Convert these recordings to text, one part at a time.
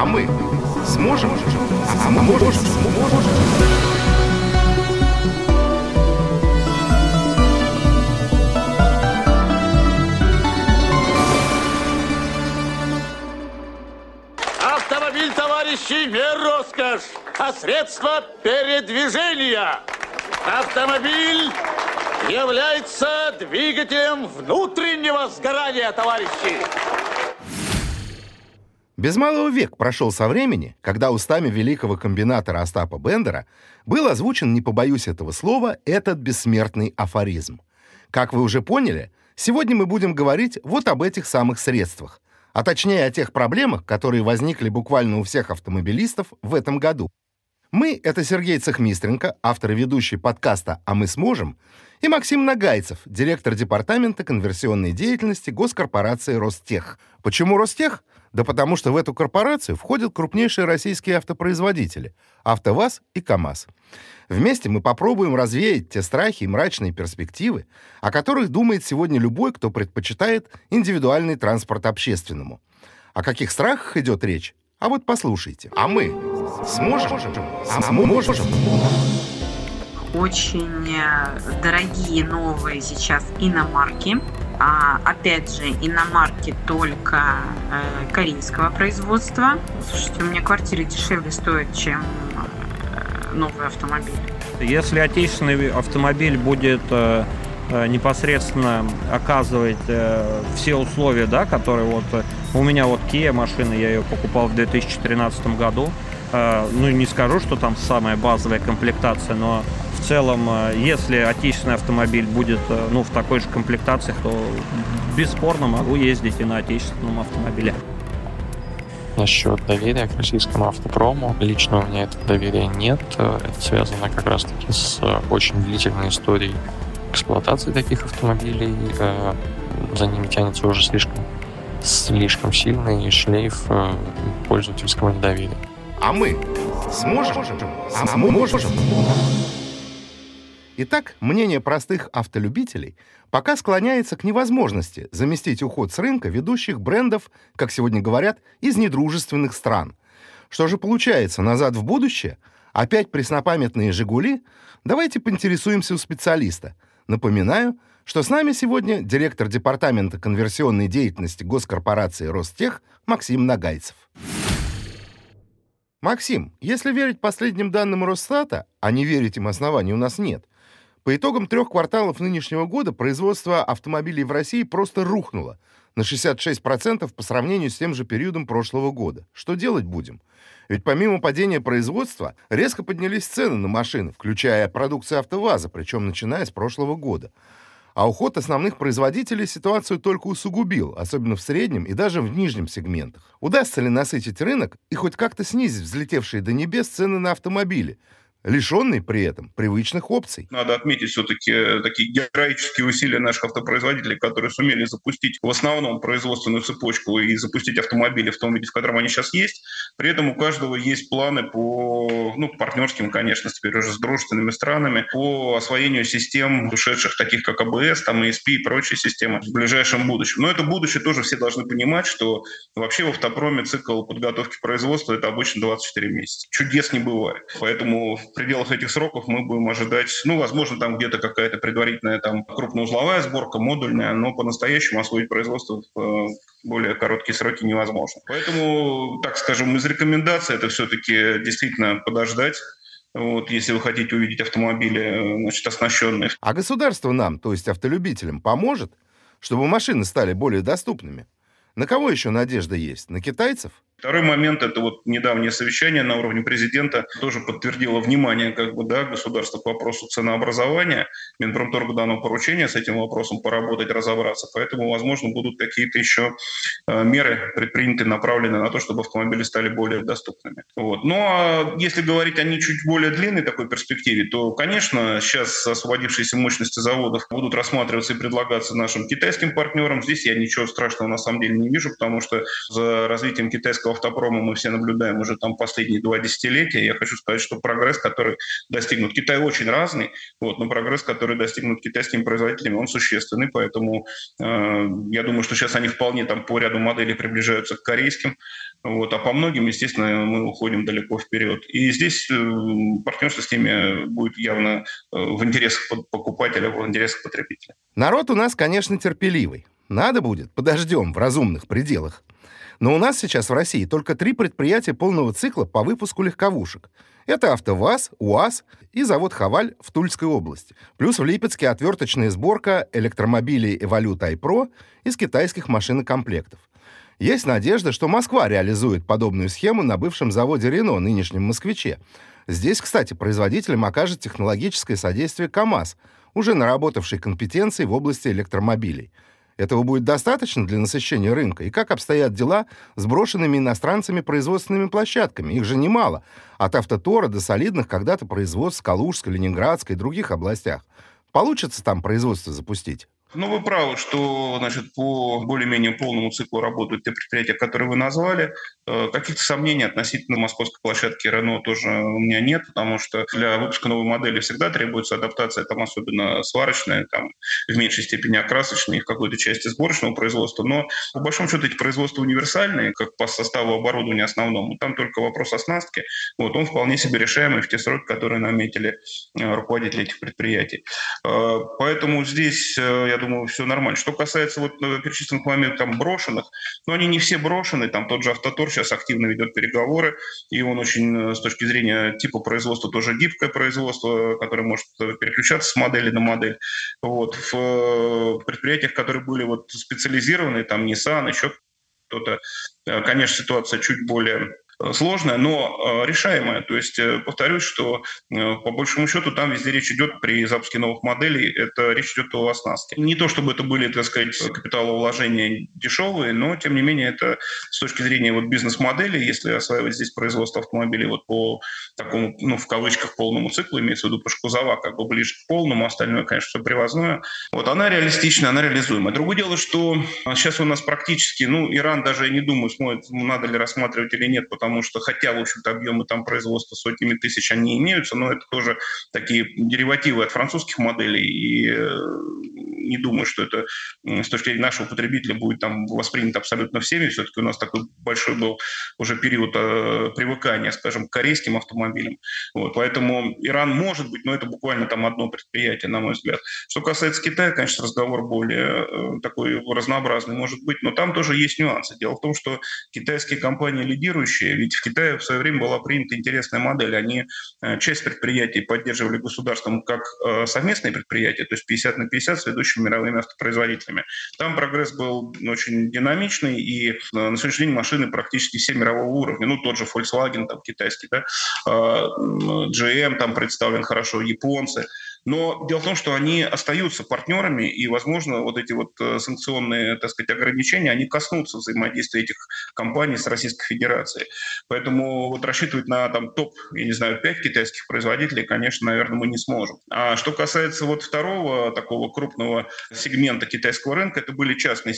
А мы сможем? А мы можем? Сможем? Автомобиль, товарищи, не роскошь, а средство передвижения. Автомобиль является двигателем внутреннего сгорания, товарищи. Без малого век прошел со времени, когда устами великого комбинатора Остапа Бендера был озвучен, не побоюсь этого слова, этот бессмертный афоризм. Как вы уже поняли, сегодня мы будем говорить вот об этих самых средствах, а точнее о тех проблемах, которые возникли буквально у всех автомобилистов в этом году. Мы — это Сергей Цехмистренко, автор и ведущий подкаста «А мы сможем», и Максим Нагайцев, директор департамента конверсионной деятельности госкорпорации «Ростех». Почему «Ростех»? Да потому что в эту корпорацию входят крупнейшие российские автопроизводители — «АвтоВАЗ» и «КамАЗ». Вместе мы попробуем развеять те страхи и мрачные перспективы, о которых думает сегодня любой, кто предпочитает индивидуальный транспорт общественному. О каких страхах идет речь? А вот послушайте. А мы сможем? А мы можем? Очень э, дорогие новые сейчас иномарки а, опять же, иномарки только э, корейского производства. Слушайте, у меня квартиры дешевле стоят, чем э, новый автомобиль. Если отечественный автомобиль будет э, э непосредственно оказывать э, все условия, да, которые вот э, у меня вот Kia машина, я ее покупал в 2013 году. Э, ну, не скажу, что там самая базовая комплектация, но в целом, э, если отечественный автомобиль будет э, ну, в такой же комплектации, то бесспорно могу ездить и на отечественном автомобиле. Насчет доверия к российскому автопрому. Лично у меня этого доверия нет. Это связано как раз-таки с очень длительной историей эксплуатации таких автомобилей. Э, за ними тянется уже слишком, слишком сильный шлейф пользовательского недоверия. А мы сможем? А мы можем? Итак, мнение простых автолюбителей пока склоняется к невозможности заместить уход с рынка ведущих брендов, как сегодня говорят, из недружественных стран. Что же получается, назад в будущее? Опять преснопамятные «Жигули»? Давайте поинтересуемся у специалиста. Напоминаю, что с нами сегодня директор департамента конверсионной деятельности госкорпорации «Ростех» Максим Нагайцев. Максим, если верить последним данным Росстата, а не верить им оснований у нас нет, по итогам трех кварталов нынешнего года производство автомобилей в России просто рухнуло на 66% по сравнению с тем же периодом прошлого года. Что делать будем? Ведь помимо падения производства, резко поднялись цены на машины, включая продукцию АвтоВАЗа, причем начиная с прошлого года. А уход основных производителей ситуацию только усугубил, особенно в среднем и даже в нижнем сегментах. Удастся ли насытить рынок и хоть как-то снизить взлетевшие до небес цены на автомобили – лишенный при этом привычных опций. Надо отметить все-таки э, такие героические усилия наших автопроизводителей, которые сумели запустить в основном производственную цепочку и запустить автомобили в том виде, в котором они сейчас есть. При этом у каждого есть планы по, ну, партнерским, конечно, теперь уже с дружественными странами, по освоению систем ушедших, таких как АБС, там ESP и прочие системы в ближайшем будущем. Но это будущее тоже все должны понимать, что вообще в автопроме цикл подготовки производства это обычно 24 месяца. Чудес не бывает. Поэтому в пределах этих сроков мы будем ожидать, ну, возможно, там где-то какая-то предварительная там крупноузловая сборка, модульная, но по-настоящему освоить производство в э, более короткие сроки невозможно. Поэтому, так скажем, из рекомендаций это все-таки действительно подождать, вот, если вы хотите увидеть автомобили, э, значит, оснащенные. А государство нам, то есть автолюбителям, поможет, чтобы машины стали более доступными? На кого еще надежда есть? На китайцев? Второй момент – это вот недавнее совещание на уровне президента тоже подтвердило внимание как бы, да, государства к вопросу ценообразования. Минпромторг дано поручение с этим вопросом поработать, разобраться. Поэтому, возможно, будут какие-то еще э, меры предприняты, направленные на то, чтобы автомобили стали более доступными. Вот. Ну а если говорить о не чуть более длинной такой перспективе, то, конечно, сейчас освободившиеся мощности заводов будут рассматриваться и предлагаться нашим китайским партнерам. Здесь я ничего страшного на самом деле не вижу, потому что за развитием китайского российского автопрома мы все наблюдаем уже там последние два десятилетия. Я хочу сказать, что прогресс, который достигнут Китай очень разный, вот, но прогресс, который достигнут китайскими производителями, он существенный, поэтому э, я думаю, что сейчас они вполне там по ряду моделей приближаются к корейским, вот, а по многим, естественно, мы уходим далеко вперед. И здесь э, партнерство с ними будет явно э, в интересах покупателя, в интересах потребителя. Народ у нас, конечно, терпеливый. Надо будет, подождем в разумных пределах. Но у нас сейчас в России только три предприятия полного цикла по выпуску легковушек. Это АвтоВАЗ, УАЗ и завод «Хаваль» в Тульской области. Плюс в Липецке отверточная сборка электромобилей «Эволют Айпро» из китайских машинокомплектов. Есть надежда, что Москва реализует подобную схему на бывшем заводе «Рено», нынешнем «Москвиче». Здесь, кстати, производителям окажет технологическое содействие КАМАЗ, уже наработавший компетенции в области электромобилей – этого будет достаточно для насыщения рынка? И как обстоят дела с брошенными иностранцами производственными площадками? Их же немало. От автотора до солидных когда-то производств в Калужской, Ленинградской и других областях. Получится там производство запустить? Ну, вы правы, что значит, по более-менее полному циклу работают те предприятия, которые вы назвали. Э, каких-то сомнений относительно московской площадки Renault тоже у меня нет, потому что для выпуска новой модели всегда требуется адаптация, там особенно сварочная, там, в меньшей степени окрасочная и в какой-то части сборочного производства. Но по большому счету эти производства универсальные, как по составу оборудования основному. Там только вопрос оснастки. Вот, он вполне себе решаемый в те сроки, которые наметили э, руководители этих предприятий. Э, поэтому здесь, я думаю, все нормально. Что касается вот э, перечисленных вами там брошенных, но они не все брошены, там тот же Автотор сейчас активно ведет переговоры, и он очень э, с точки зрения типа производства тоже гибкое производство, которое может э, переключаться с модели на модель. Вот. В предприятиях, которые были вот специализированы, там Nissan, еще кто-то, конечно, ситуация чуть более сложная, но э, решаемая. То есть э, повторюсь, что э, по большому счету там везде речь идет при запуске новых моделей, это речь идет о оснастке. Не то чтобы это были, так сказать, капиталовложения дешевые, но тем не менее это с точки зрения вот бизнес-модели, если осваивать здесь производство автомобилей вот по такому, ну, в кавычках, полному циклу, имеется в виду, потому что кузова как бы ближе к полному, остальное, конечно, все привозное. Вот она реалистичная, она реализуема. Другое дело, что сейчас у нас практически, ну, Иран даже, я не думаю, смотрит, надо ли рассматривать или нет, потому потому что хотя, в общем-то, объемы там производства сотнями тысяч, они имеются, но это тоже такие деривативы от французских моделей, и э, не думаю, что это с точки зрения нашего потребителя будет там воспринято абсолютно всеми. Все-таки у нас такой большой был уже период э, привыкания, скажем, к корейским автомобилям. Вот, поэтому Иран может быть, но это буквально там одно предприятие, на мой взгляд. Что касается Китая, конечно, разговор более э, такой разнообразный может быть, но там тоже есть нюансы. Дело в том, что китайские компании лидирующие, ведь в Китае в свое время была принята интересная модель. Они э, часть предприятий поддерживали государством как э, совместные предприятия, то есть 50 на 50 с ведущими мировыми автопроизводителями. Там прогресс был очень динамичный, и э, на сегодняшний день машины практически все мирового уровня. Ну, тот же Volkswagen там китайский, да, GM там представлен хорошо, японцы. Но дело в том, что они остаются партнерами, и, возможно, вот эти вот э, санкционные, так сказать, ограничения, они коснутся взаимодействия этих компаний с Российской Федерацией. Поэтому вот рассчитывать на там топ, я не знаю, 5 китайских производителей, конечно, наверное, мы не сможем. А что касается вот второго такого крупного сегмента китайского рынка, это были частные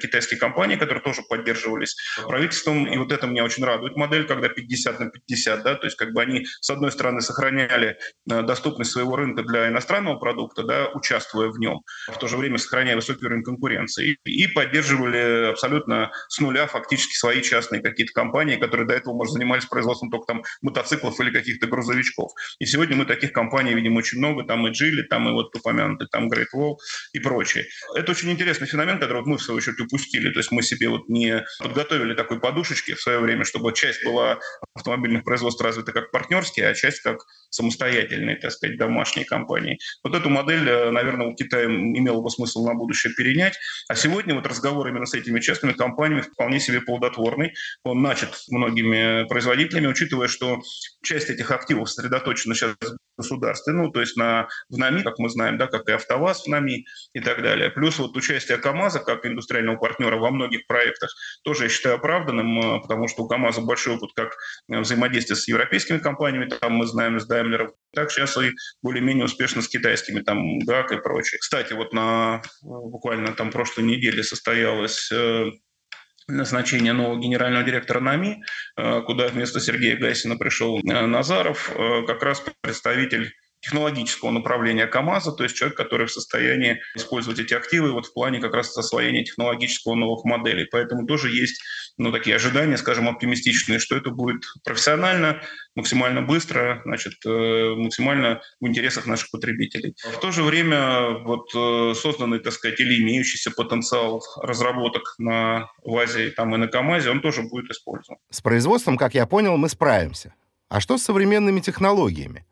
китайские компании, которые тоже поддерживались правительством, и вот это меня очень радует модель, когда 50 на 50, да, то есть как бы они, с одной стороны, сохраняли э, доступность своего рынка для иностранного продукта, да, участвуя в нем, в то же время сохраняя высокий уровень конкуренции, и поддерживали абсолютно с нуля фактически свои частные какие-то компании, которые до этого, может, занимались производством только там мотоциклов или каких-то грузовичков. И сегодня мы таких компаний видим очень много, там и Джили, там и вот упомянутый там Great Wall и прочие. Это очень интересный феномен, который вот мы, в свою очередь, упустили. То есть мы себе вот не подготовили такой подушечки в свое время, чтобы часть была автомобильных производств развита как партнерские, а часть как самостоятельные, так сказать, домашние компании компаний. Вот эту модель, э, наверное, у Китая имело бы смысл на будущее перенять. А сегодня вот разговор именно с этими частными компаниями вполне себе плодотворный. Он начат многими производителями, учитывая, что часть этих активов сосредоточена сейчас государстве, ну, то есть на, в НАМИ, как мы знаем, да, как и АвтоВАЗ в НАМИ и так далее. Плюс вот участие КАМАЗа как индустриального партнера во многих проектах тоже я считаю оправданным, э, потому что у КАМАЗа большой опыт как э, взаимодействия с европейскими компаниями, там мы знаем с Даймлером, так сейчас и более-менее успешно с китайскими, там, ГАК и прочее. Кстати, вот на буквально там прошлой неделе состоялась э, назначение нового генерального директора НАМИ, куда вместо Сергея Гайсина пришел Назаров, как раз представитель технологического направления КАМАЗа, то есть человек, который в состоянии использовать эти активы вот в плане как раз освоения технологического новых моделей. Поэтому тоже есть ну, такие ожидания, скажем, оптимистичные, что это будет профессионально, максимально быстро, значит, э, максимально в интересах наших потребителей. В то же время вот э, созданный, так сказать, или имеющийся потенциал разработок на ВАЗе там, и на КАМАЗе, он тоже будет использован. С производством, как я понял, мы справимся. А что с современными технологиями?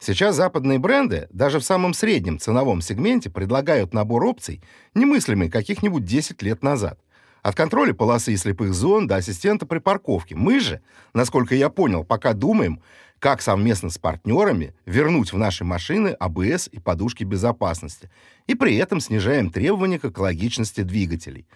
Сейчас западные бренды даже в самом среднем ценовом сегменте предлагают набор опций, немыслимый каких-нибудь 10 лет назад. От контроля полосы и слепых зон до ассистента при парковке. Мы же, насколько я понял, пока думаем, как совместно с партнерами вернуть в наши машины АБС и подушки безопасности, и при этом снижаем требования к экологичности двигателей.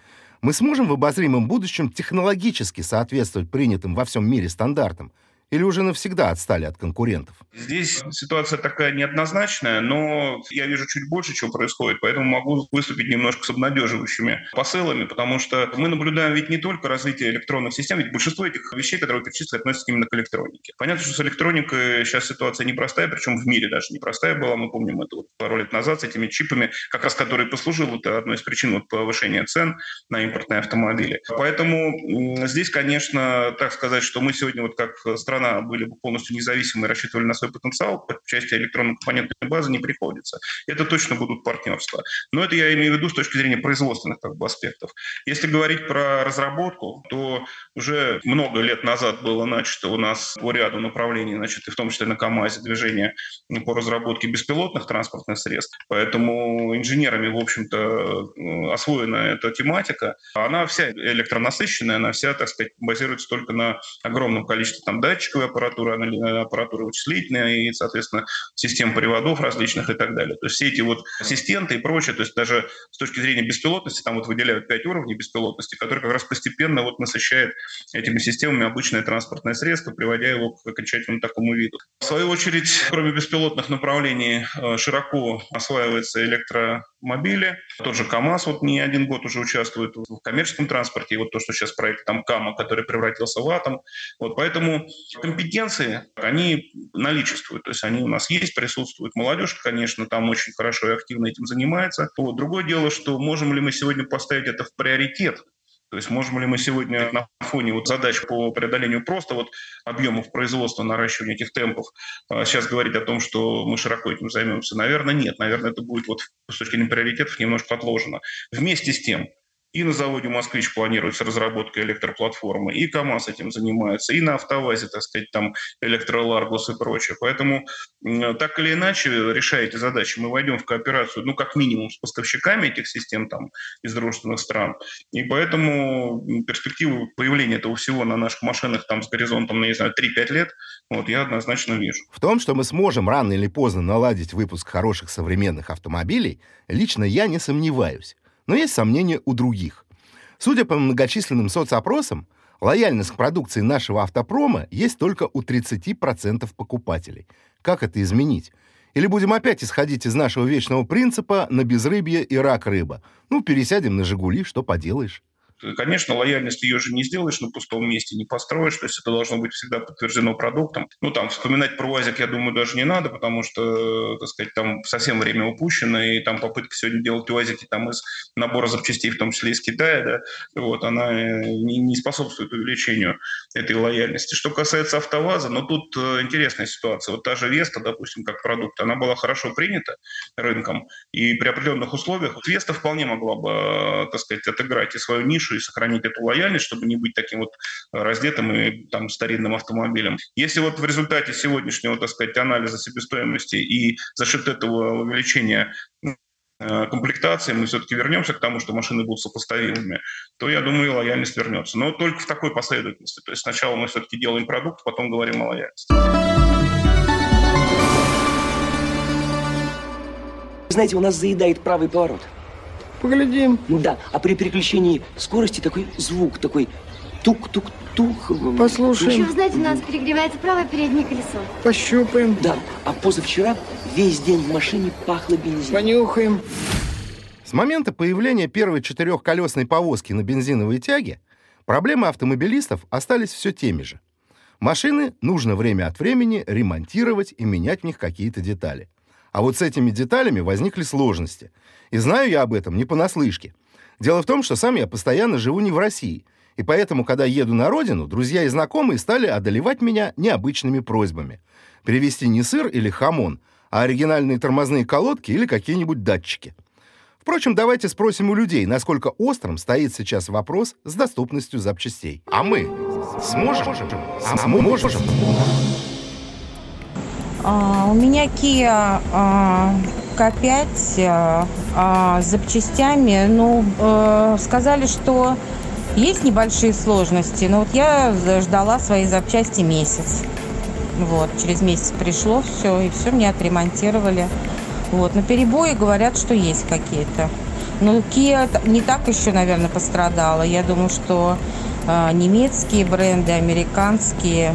Мы сможем в обозримом будущем технологически соответствовать принятым во всем мире стандартам – или уже навсегда отстали от конкурентов? Здесь ситуация такая неоднозначная, но я вижу чуть больше, чего происходит, поэтому могу выступить немножко с обнадеживающими посылами, потому что мы наблюдаем ведь не только развитие электронных систем, ведь большинство этих вещей, которые перечислили, относятся именно к электронике. Понятно, что с электроникой сейчас ситуация непростая, причем в мире даже непростая была. Мы помним это вот пару лет назад с этими чипами, как раз которые послужил вот одной из причин вот повышения цен на импортные автомобили. Поэтому здесь, конечно, так сказать, что мы сегодня вот как страна страна были бы полностью независимы и рассчитывали на свой потенциал, по части электронно-компонентной базы не приходится. Это точно будут партнерства. Но это я имею в виду с точки зрения производственных как бы, аспектов. Если говорить про разработку, то уже много лет назад было начато у нас по ряду направлений, значит, и в том числе на КАМАЗе, движение по разработке беспилотных транспортных средств. Поэтому инженерами, в общем-то, освоена эта тематика. Она вся электронасыщенная, она вся, так сказать, базируется только на огромном количестве там датчиков, датчиковой аппаратуры, аппаратуры вычислительной и, соответственно, систем приводов различных и так далее. То есть все эти вот ассистенты и прочее, то есть даже с точки зрения беспилотности, там вот выделяют пять уровней беспилотности, которые как раз постепенно вот насыщают этими системами обычное транспортное средство, приводя его к окончательному такому виду. В свою очередь, кроме беспилотных направлений, э, широко осваивается электромобили. Тот же КАМАЗ вот не один год уже участвует в коммерческом транспорте. И вот то, что сейчас проект там КАМА, который превратился в атом. Вот поэтому компетенции, они наличествуют, то есть они у нас есть, присутствуют. Молодежь, конечно, там очень хорошо и активно этим занимается. Вот. Другое дело, что можем ли мы сегодня поставить это в приоритет, то есть можем ли мы сегодня на фоне вот задач по преодолению просто вот объемов производства, наращивания этих темпов а, сейчас говорить о том, что мы широко этим займемся? Наверное, нет. Наверное, это будет вот с точки зрения приоритетов немножко отложено. Вместе с тем, и на заводе «Москвич» планируется разработка электроплатформы, и КАМАЗ этим занимается, и на «АвтоВАЗе», так сказать, там электроларгус и прочее. Поэтому так или иначе, решая эти задачи, мы войдем в кооперацию, ну, как минимум, с поставщиками этих систем там из дружественных стран. И поэтому перспективу появления этого всего на наших машинах там с горизонтом, на, не знаю, 3-5 лет, вот, я однозначно вижу. В том, что мы сможем рано или поздно наладить выпуск хороших современных автомобилей, лично я не сомневаюсь но есть сомнения у других. Судя по многочисленным соцопросам, лояльность к продукции нашего автопрома есть только у 30% покупателей. Как это изменить? Или будем опять исходить из нашего вечного принципа на безрыбье и рак рыба? Ну, пересядем на «Жигули», что поделаешь? Конечно, лояльность ее же не сделаешь на пустом месте, не построишь, то есть это должно быть всегда подтверждено продуктом. Ну, там, вспоминать про УАЗик, я думаю, даже не надо, потому что, так сказать, там совсем время упущено, и там попытка сегодня делать УАЗики там из набора запчастей, в том числе из Китая, да, вот, она э, не, не способствует увеличению этой лояльности. Что касается АвтоВАЗа, ну, тут э, интересная ситуация. Вот та же Веста, допустим, как продукт, она была хорошо принята рынком, и при определенных условиях Веста вполне могла бы, э, так сказать, отыграть и свою нишу, и сохранить эту лояльность, чтобы не быть таким вот раздетым и там старинным автомобилем. Если вот в результате сегодняшнего, так сказать, анализа себестоимости и за счет этого увеличения э, комплектации мы все-таки вернемся к тому, что машины будут сопоставимыми, то, я думаю, лояльность вернется. Но только в такой последовательности. То есть сначала мы все-таки делаем продукт, потом говорим о лояльности. Знаете, у нас заедает правый поворот. Поглядим. Да, а при переключении скорости такой звук, такой тук-тук-тук. Послушаем. Еще, вы знаете, у нас перегревается правое переднее колесо. Пощупаем. Да, а позавчера весь день в машине пахло бензином. Понюхаем. С момента появления первой четырехколесной повозки на бензиновой тяге Проблемы автомобилистов остались все теми же. Машины нужно время от времени ремонтировать и менять в них какие-то детали. А вот с этими деталями возникли сложности. И знаю я об этом не понаслышке. Дело в том, что сам я постоянно живу не в России, и поэтому, когда еду на родину, друзья и знакомые стали одолевать меня необычными просьбами. Привезти не сыр или хамон, а оригинальные тормозные колодки или какие-нибудь датчики. Впрочем, давайте спросим у людей, насколько острым стоит сейчас вопрос с доступностью запчастей. А мы сможем? А сможем? А, у меня Kia а, K5 а, а, с запчастями. Ну, э, сказали, что есть небольшие сложности, но вот я ждала свои запчасти месяц. Вот, через месяц пришло все, и все мне отремонтировали. Вот, на перебои говорят, что есть какие-то. Но Kia не так еще, наверное, пострадала. Я думаю, что э, немецкие бренды, американские,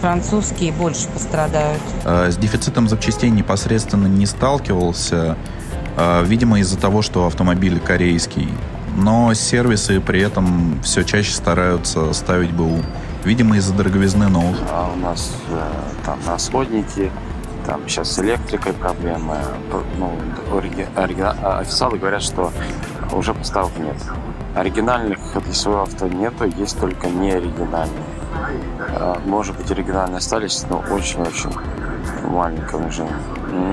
французские больше пострадают. Э, с дефицитом запчастей непосредственно не сталкивался, э, видимо, из-за того, что автомобиль корейский. Но сервисы при этом все чаще стараются ставить БУ. Видимо, из-за дороговизны новых. А у нас э, там расходники, там сейчас с электрикой проблемы. Ну, ориги, ориги, а официалы говорят, что уже поставок нет. Оригинальных для своего авто нету, есть только неоригинальные. А, может быть, оригинальные остались, но очень-очень в маленьком режиме.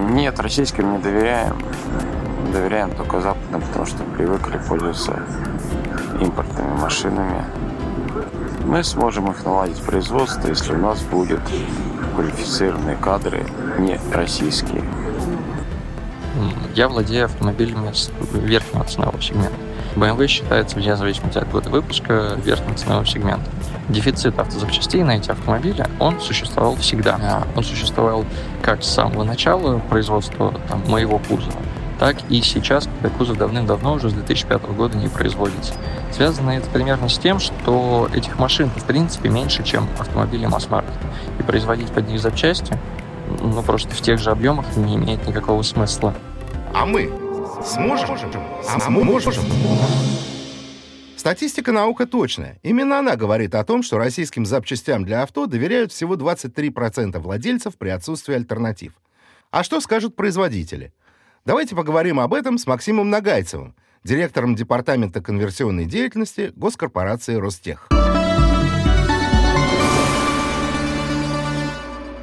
Нет, российским не доверяем. Доверяем только западным, потому что привыкли пользоваться импортными машинами. Мы сможем их наладить производство, если у нас будет квалифицированные кадры, не российские. Я владею автомобилями верхнего ценового сегмента. BMW считается, вне зависимости от года выпуска, верхним ценовым сегментом. Дефицит автозапчастей на эти автомобили, он существовал всегда. А, он существовал как с самого начала производства там, моего кузова, так и сейчас, когда кузов давным-давно уже с 2005 года не производится. Связано это примерно с тем, что этих машин в принципе меньше, чем автомобили масс-маркета. И производить под них запчасти, ну просто в тех же объемах не имеет никакого смысла. А мы сможем? А сможем? Статистика наука точная. Именно она говорит о том, что российским запчастям для авто доверяют всего 23% владельцев при отсутствии альтернатив. А что скажут производители? Давайте поговорим об этом с Максимом Нагайцевым, директором Департамента конверсионной деятельности госкорпорации Ростех.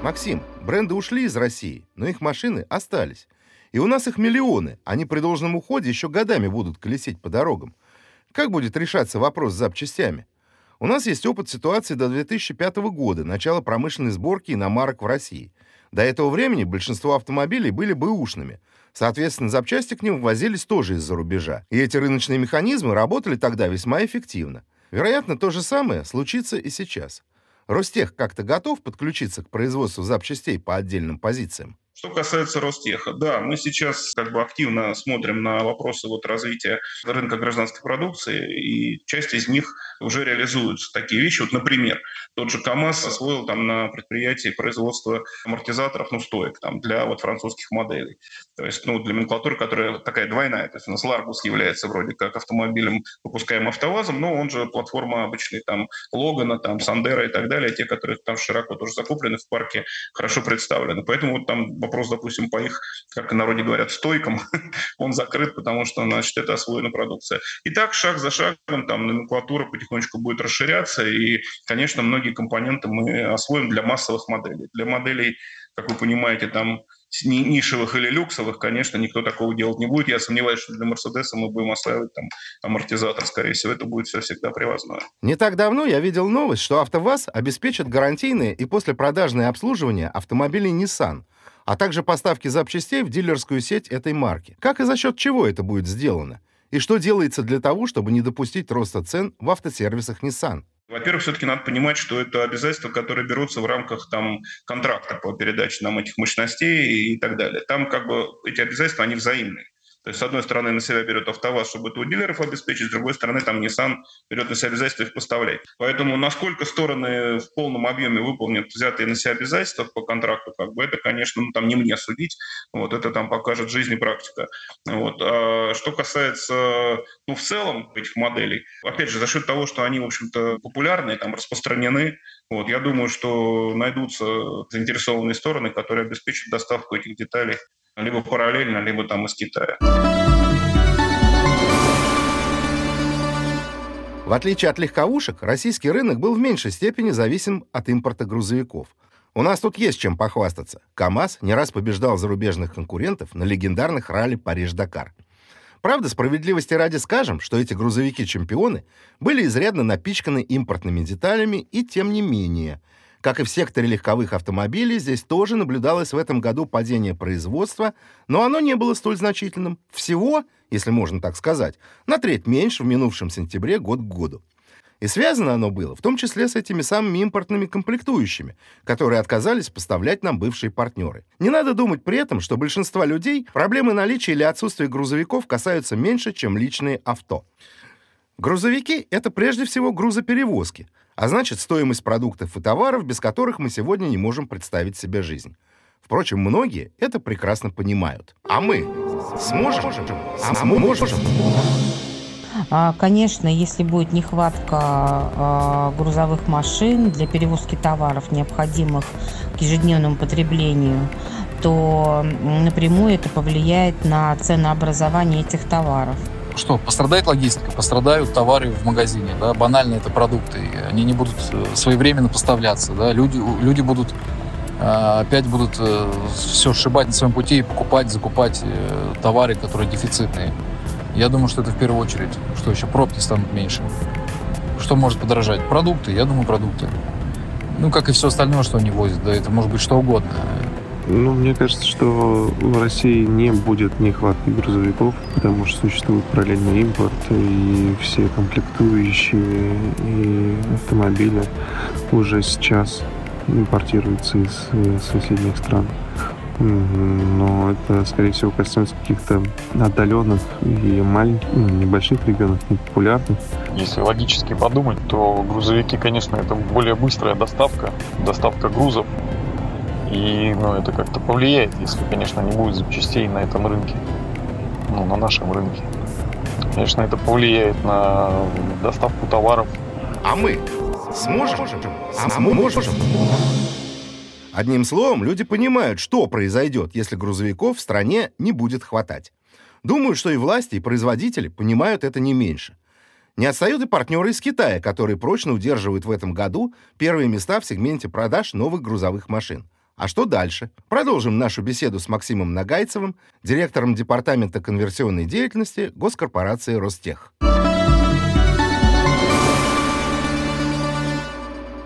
Максим, бренды ушли из России, но их машины остались. И у нас их миллионы, они при должном уходе еще годами будут колесить по дорогам. Как будет решаться вопрос с запчастями? У нас есть опыт ситуации до 2005 года, начала промышленной сборки иномарок в России. До этого времени большинство автомобилей были бэушными, Соответственно, запчасти к ним возились тоже из-за рубежа. И эти рыночные механизмы работали тогда весьма эффективно. Вероятно, то же самое случится и сейчас. Ростех как-то готов подключиться к производству запчастей по отдельным позициям? Что касается Ростеха, да, мы сейчас как бы активно смотрим на вопросы вот развития рынка гражданской продукции, и часть из них уже реализуются. Такие вещи, вот, например, тот же КАМАЗ освоил там на предприятии производство амортизаторов, ну, стоек там для вот французских моделей. То есть, ну, для номенклатуры, которая такая двойная. То есть у нас Ларгус является вроде как автомобилем, выпускаемым автовазом, но он же платформа обычной там Логана, там Сандера и так далее, те, которые там широко тоже закуплены в парке, хорошо представлены. Поэтому вот там вопрос, допустим, по их, как в народе говорят, стойкам, он закрыт, потому что, значит, это освоена продукция. И так, шаг за шагом, там номенклатура потихонечку будет расширяться, и, конечно, многие компоненты мы освоим для массовых моделей. Для моделей, как вы понимаете, там нишевых или люксовых, конечно, никто такого делать не будет. Я сомневаюсь, что для Мерседеса мы будем осваивать там амортизатор, скорее всего, это будет все всегда привозное. Не так давно я видел новость, что АвтоВАЗ обеспечит гарантийное и послепродажное обслуживание автомобилей Nissan – а также поставки запчастей в дилерскую сеть этой марки. Как и за счет чего это будет сделано? И что делается для того, чтобы не допустить роста цен в автосервисах Nissan? Во-первых, все-таки надо понимать, что это обязательства, которые берутся в рамках там, контракта по передаче нам этих мощностей и так далее. Там как бы эти обязательства, они взаимные. То есть, с одной стороны, на себя берет АвтоВАЗ, чтобы это у дилеров обеспечить, с другой стороны, там Nissan берет на себя обязательства их поставлять. Поэтому насколько стороны в полном объеме выполнят взятые на себя обязательства по контракту, как бы это, конечно, ну, там не мне судить. Вот это там покажет жизнь и практика. Вот. А что касается, ну, в целом этих моделей, опять же, за счет того, что они, в общем-то, популярны, там распространены, вот, я думаю, что найдутся заинтересованные стороны, которые обеспечат доставку этих деталей либо параллельно, либо там из Китая. В отличие от легковушек, российский рынок был в меньшей степени зависим от импорта грузовиков. У нас тут есть чем похвастаться. КАМАЗ не раз побеждал зарубежных конкурентов на легендарных ралли Париж-Дакар. Правда, справедливости ради скажем, что эти грузовики-чемпионы были изрядно напичканы импортными деталями, и тем не менее – как и в секторе легковых автомобилей, здесь тоже наблюдалось в этом году падение производства, но оно не было столь значительным. Всего, если можно так сказать, на треть меньше в минувшем сентябре год к году. И связано оно было в том числе с этими самыми импортными комплектующими, которые отказались поставлять нам бывшие партнеры. Не надо думать при этом, что большинство людей проблемы наличия или отсутствия грузовиков касаются меньше, чем личные авто. Грузовики — это прежде всего грузоперевозки — а значит, стоимость продуктов и товаров, без которых мы сегодня не можем представить себе жизнь. Впрочем, многие это прекрасно понимают. А мы сможем? А сможем? А, конечно, если будет нехватка а, грузовых машин для перевозки товаров, необходимых к ежедневному потреблению, то напрямую это повлияет на ценообразование этих товаров что, пострадает логистика, пострадают товары в магазине, да, банально это продукты, они не будут э, своевременно поставляться, да, люди, люди будут э, опять будут э, все сшибать на своем пути и покупать, закупать товары, которые дефицитные. Я думаю, что это в первую очередь. Что еще? Пробки станут меньше. Что может подорожать? Продукты, я думаю, продукты. Ну, как и все остальное, что они возят. Да, это может быть что угодно. Ну, мне кажется, что в России не будет нехватки грузовиков, потому что существует параллельный импорт, и все комплектующие и автомобили уже сейчас импортируются из э, соседних стран. Но это, скорее всего, коснется каких-то отдаленных и маленьких, ну, небольших регионов, непопулярных. Если логически подумать, то грузовики, конечно, это более быстрая доставка, доставка грузов и ну, это как-то повлияет, если, конечно, не будет запчастей на этом рынке, ну, на нашем рынке. Конечно, это повлияет на доставку товаров. А мы сможем? А сможем? Одним словом, люди понимают, что произойдет, если грузовиков в стране не будет хватать. Думаю, что и власти, и производители понимают это не меньше. Не отстают и партнеры из Китая, которые прочно удерживают в этом году первые места в сегменте продаж новых грузовых машин. А что дальше? Продолжим нашу беседу с Максимом Нагайцевым, директором Департамента конверсионной деятельности госкорпорации Ростех.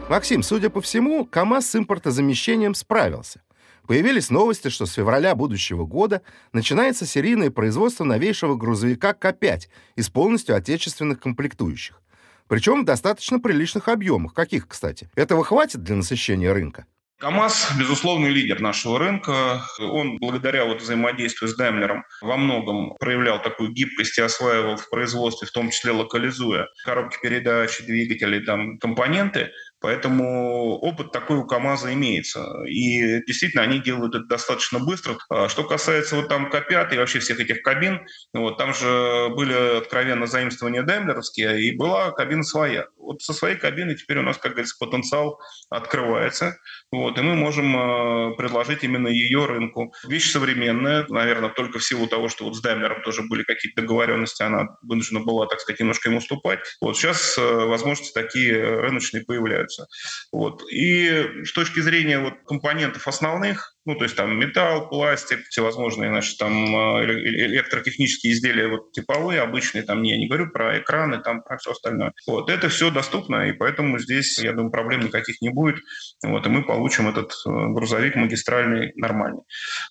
Максим, судя по всему, КАМАЗ с импортозамещением справился. Появились новости, что с февраля будущего года начинается серийное производство новейшего грузовика К5 из полностью отечественных комплектующих. Причем в достаточно приличных объемах. Каких, кстати? Этого хватит для насыщения рынка? КАМАЗ, безусловный лидер нашего рынка. Он благодаря вот взаимодействию с Даймлером во многом проявлял такую гибкость и осваивал в производстве, в том числе локализуя коробки передач, двигатели, там, компоненты. Поэтому опыт такой у КАМАЗа имеется. И действительно, они делают это достаточно быстро. А что касается вот там К5 и вообще всех этих кабин, вот там же были откровенно заимствования даймлеровские, и была кабина своя. Вот со своей кабиной теперь у нас, как говорится, потенциал открывается. Вот, и мы можем э, предложить именно ее рынку. Вещь современная, наверное, только в силу того, что вот с Даймлером тоже были какие-то договоренности, она вынуждена была, так сказать, немножко им уступать. Вот сейчас э, возможности такие рыночные появляются являются. Вот. И с точки зрения вот компонентов основных, ну, то есть там металл, пластик, всевозможные, значит, там э, электротехнические изделия вот типовые, обычные, там, я не говорю про экраны, там, про все остальное. Вот, это все доступно, и поэтому здесь, я думаю, проблем никаких не будет, вот, и мы получим этот э, грузовик магистральный нормальный.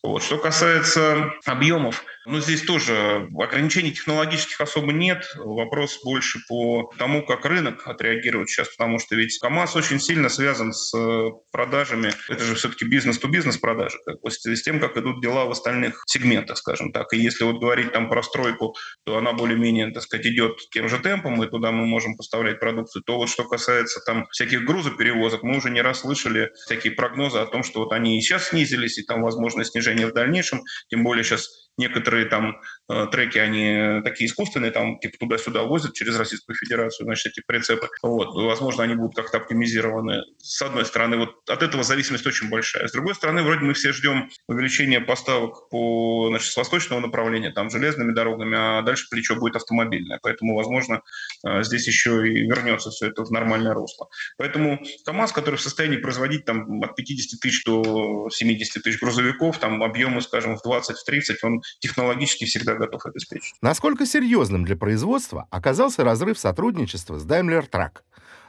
Вот. Что касается объемов, ну, здесь тоже ограничений технологических особо нет, вопрос больше по тому, как рынок отреагирует сейчас, потому что ведь КАМАЗ очень сильно связан с э, продажами, это же все-таки бизнес-то-бизнес продажи, продажи, как бы, с тем, как идут дела в остальных сегментах, скажем так. И если вот говорить там про стройку, то она более-менее, так сказать, идет тем же темпом, и туда мы можем поставлять продукцию. То вот что касается там всяких грузоперевозок, мы уже не раз слышали всякие прогнозы о том, что вот они и сейчас снизились, и там возможно снижение в дальнейшем, тем более сейчас некоторые там треки, они такие искусственные, там типа туда-сюда возят через Российскую Федерацию, значит, эти прицепы. Вот. Возможно, они будут как-то оптимизированы. С одной стороны, вот от этого зависимость очень большая. С другой стороны, вроде мы все ждем увеличения поставок по, значит, с восточного направления, там, железными дорогами, а дальше плечо будет автомобильное. Поэтому, возможно, э, здесь еще и вернется все это в нормальное русло. Поэтому КАМАЗ, который в состоянии производить там от 50 тысяч до 70 тысяч грузовиков, там объемы, скажем, в 20-30, он технологически всегда готов обеспечить. Насколько серьезным для производства оказался разрыв сотрудничества с Daimler Truck?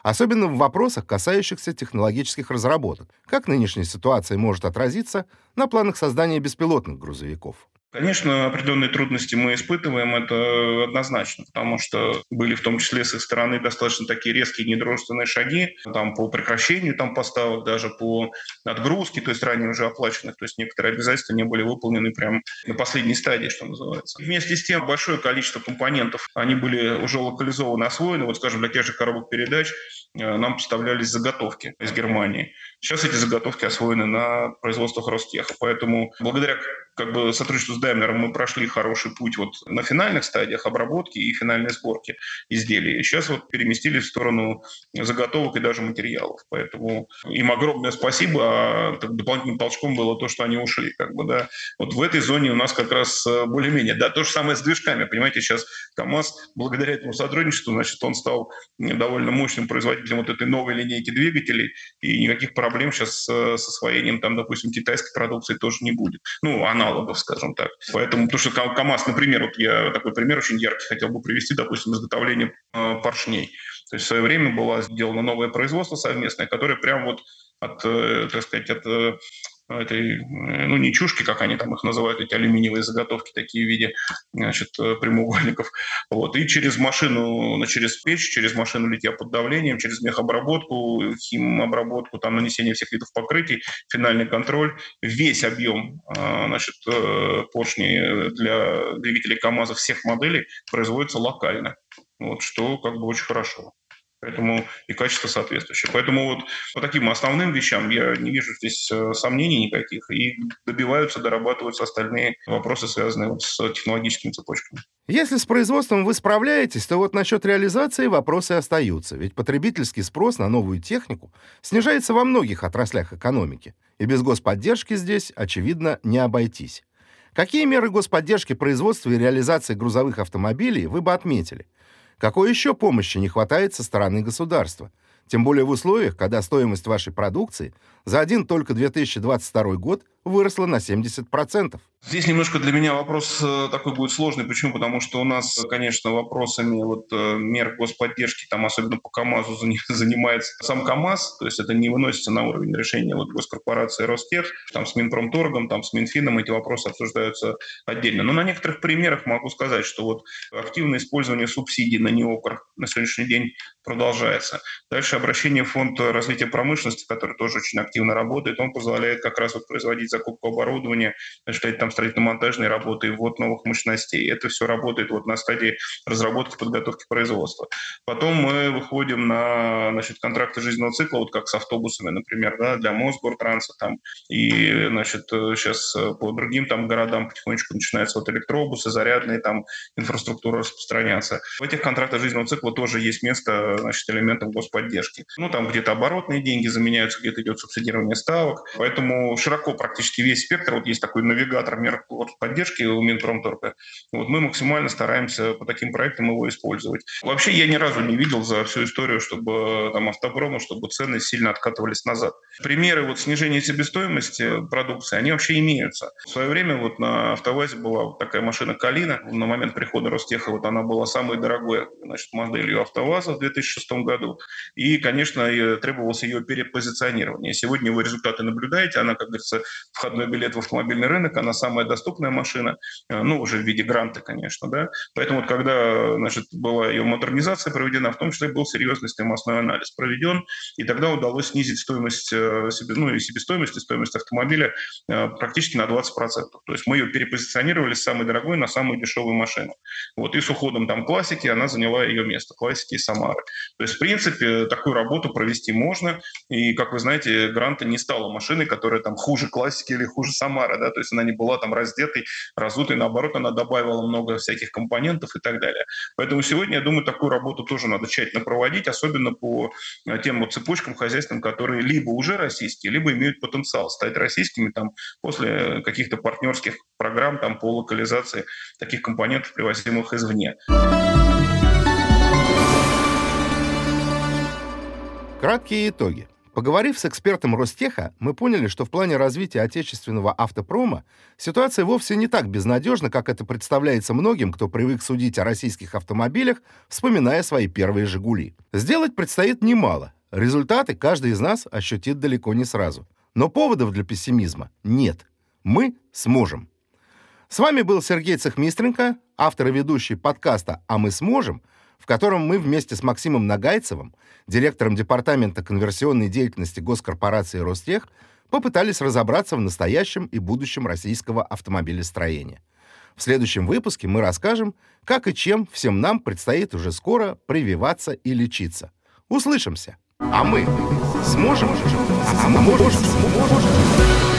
Особенно в вопросах, касающихся технологических разработок. Как нынешняя ситуация может отразиться на планах создания беспилотных грузовиков? Конечно, определенные трудности мы испытываем, это однозначно, потому что были в том числе с их стороны достаточно такие резкие недружественные шаги там, по прекращению там, поставок, даже по отгрузке, то есть ранее уже оплаченных, то есть некоторые обязательства не были выполнены прямо на последней стадии, что называется. Вместе с тем большое количество компонентов, они были уже локализованы, освоены, вот скажем, для тех же коробок передач э, нам поставлялись заготовки из Германии. Сейчас эти заготовки освоены на производствах Ростеха, поэтому благодаря как бы сотрудничеству с Даймлером мы прошли хороший путь вот на финальных стадиях обработки и финальной сборки изделий. Сейчас вот переместились в сторону заготовок и даже материалов. Поэтому им огромное спасибо. А дополнительным толчком было то, что они ушли. Как бы, да. Вот в этой зоне у нас как раз э, более-менее. Да, то же самое с движками. Понимаете, сейчас КАМАЗ, благодаря этому сотрудничеству, значит, он стал довольно мощным производителем вот этой новой линейки двигателей. И никаких проблем сейчас с освоением, там, допустим, китайской продукции тоже не будет. Ну, аналогов, скажем так. Поэтому, потому что КАМАЗ, например, вот я такой пример очень яркий хотел бы привести, допустим, изготовление э, поршней. То есть в свое время было сделано новое производство совместное, которое прям вот от, э, так сказать, от э, этой, э, ну, не чушки, как они там их называют, эти алюминиевые заготовки такие в виде, значит, э, прямоугольников. Вот. И через машину, ну, через печь, через машину литья под давлением, через мехобработку, химобработку, там, нанесение всех видов покрытий, финальный контроль, весь объем, а, значит, э, поршней для двигателей КАМАЗа всех моделей производится локально. Вот, что как бы очень хорошо. Поэтому и качество соответствующее. Поэтому вот по таким основным вещам я не вижу здесь э, сомнений никаких. И добиваются, дорабатываются остальные вопросы, связанные вот с технологическими цепочками. Если с производством вы справляетесь, то вот насчет реализации вопросы остаются. Ведь потребительский спрос на новую технику снижается во многих отраслях экономики. И без господдержки здесь, очевидно, не обойтись. Какие меры господдержки производства и реализации грузовых автомобилей вы бы отметили? Какой еще помощи не хватает со стороны государства? Тем более в условиях, когда стоимость вашей продукции за один только 2022 год выросла на 70%. Здесь немножко для меня вопрос э, такой будет сложный. Почему? Потому что у нас, конечно, вопросами вот э, мер господдержки, там особенно по КАМАЗу занимается сам КАМАЗ, то есть это не выносится на уровень решения вот госкорпорации Ростех, там с Минпромторгом, там с Минфином эти вопросы обсуждаются отдельно. Но на некоторых примерах могу сказать, что вот активное использование субсидий на неокрах на сегодняшний день продолжается. Дальше обращение в Фонд развития промышленности, который тоже очень активно работает, он позволяет как раз вот производить закупку оборудования, осуществлять там строительно-монтажные работы, ввод новых мощностей. Это все работает вот на стадии разработки, подготовки производства. Потом мы выходим на значит, контракты жизненного цикла, вот как с автобусами, например, да, для Мосгортранса там, и значит, сейчас по другим там городам потихонечку начинаются вот электробусы, зарядные там инфраструктура распространяться. В этих контрактах жизненного цикла тоже есть место значит, элементов господдержки. Ну, там где-то оборотные деньги заменяются, где-то идет субсидирование ставок. Поэтому широко практически весь спектр. Вот есть такой навигатор мер поддержки у Минпромторга. Вот мы максимально стараемся по таким проектам его использовать. Вообще я ни разу не видел за всю историю, чтобы там автопрома, чтобы цены сильно откатывались назад. Примеры вот снижения себестоимости продукции, они вообще имеются. В свое время вот на АвтоВАЗе была вот такая машина «Калина». На момент прихода Ростеха вот она была самой дорогой значит, моделью АвтоВАЗа в 2006 году. И, конечно, требовалось ее перепозиционирование. Сегодня вы результаты наблюдаете, она, как говорится, входной билет в автомобильный рынок, она самая доступная машина, э, ну, уже в виде гранта, конечно, да. Поэтому вот когда, значит, была ее модернизация проведена, в том числе был серьезный стоимостной анализ проведен, и тогда удалось снизить стоимость, э, ну, и себестоимость, и стоимость автомобиля э, практически на 20%. То есть мы ее перепозиционировали с самой дорогой на самую дешевую машину. Вот, и с уходом там классики она заняла ее место, классики и Самары. То есть, в принципе, такую работу провести можно, и, как вы знаете, Гранта не стала машиной, которая там хуже классики или хуже Самары, да, то есть она не была там раздетой, разутой, наоборот, она добавила много всяких компонентов и так далее. Поэтому сегодня, я думаю, такую работу тоже надо тщательно проводить, особенно по э, тем вот цепочкам хозяйствам, которые либо уже российские, либо имеют потенциал стать российскими там после каких-то партнерских программ там по локализации таких компонентов, привозимых извне. Краткие итоги. Поговорив с экспертом Ростеха, мы поняли, что в плане развития отечественного автопрома ситуация вовсе не так безнадежна, как это представляется многим, кто привык судить о российских автомобилях, вспоминая свои первые «Жигули». Сделать предстоит немало. Результаты каждый из нас ощутит далеко не сразу. Но поводов для пессимизма нет. Мы сможем. С вами был Сергей Цехмистренко, автор и ведущий подкаста «А мы сможем», в котором мы вместе с Максимом Нагайцевым, директором Департамента конверсионной деятельности госкорпорации «Ростех», попытались разобраться в настоящем и будущем российского автомобилестроения. В следующем выпуске мы расскажем, как и чем всем нам предстоит уже скоро прививаться и лечиться. Услышимся! А мы сможем? А мы можем? сможем.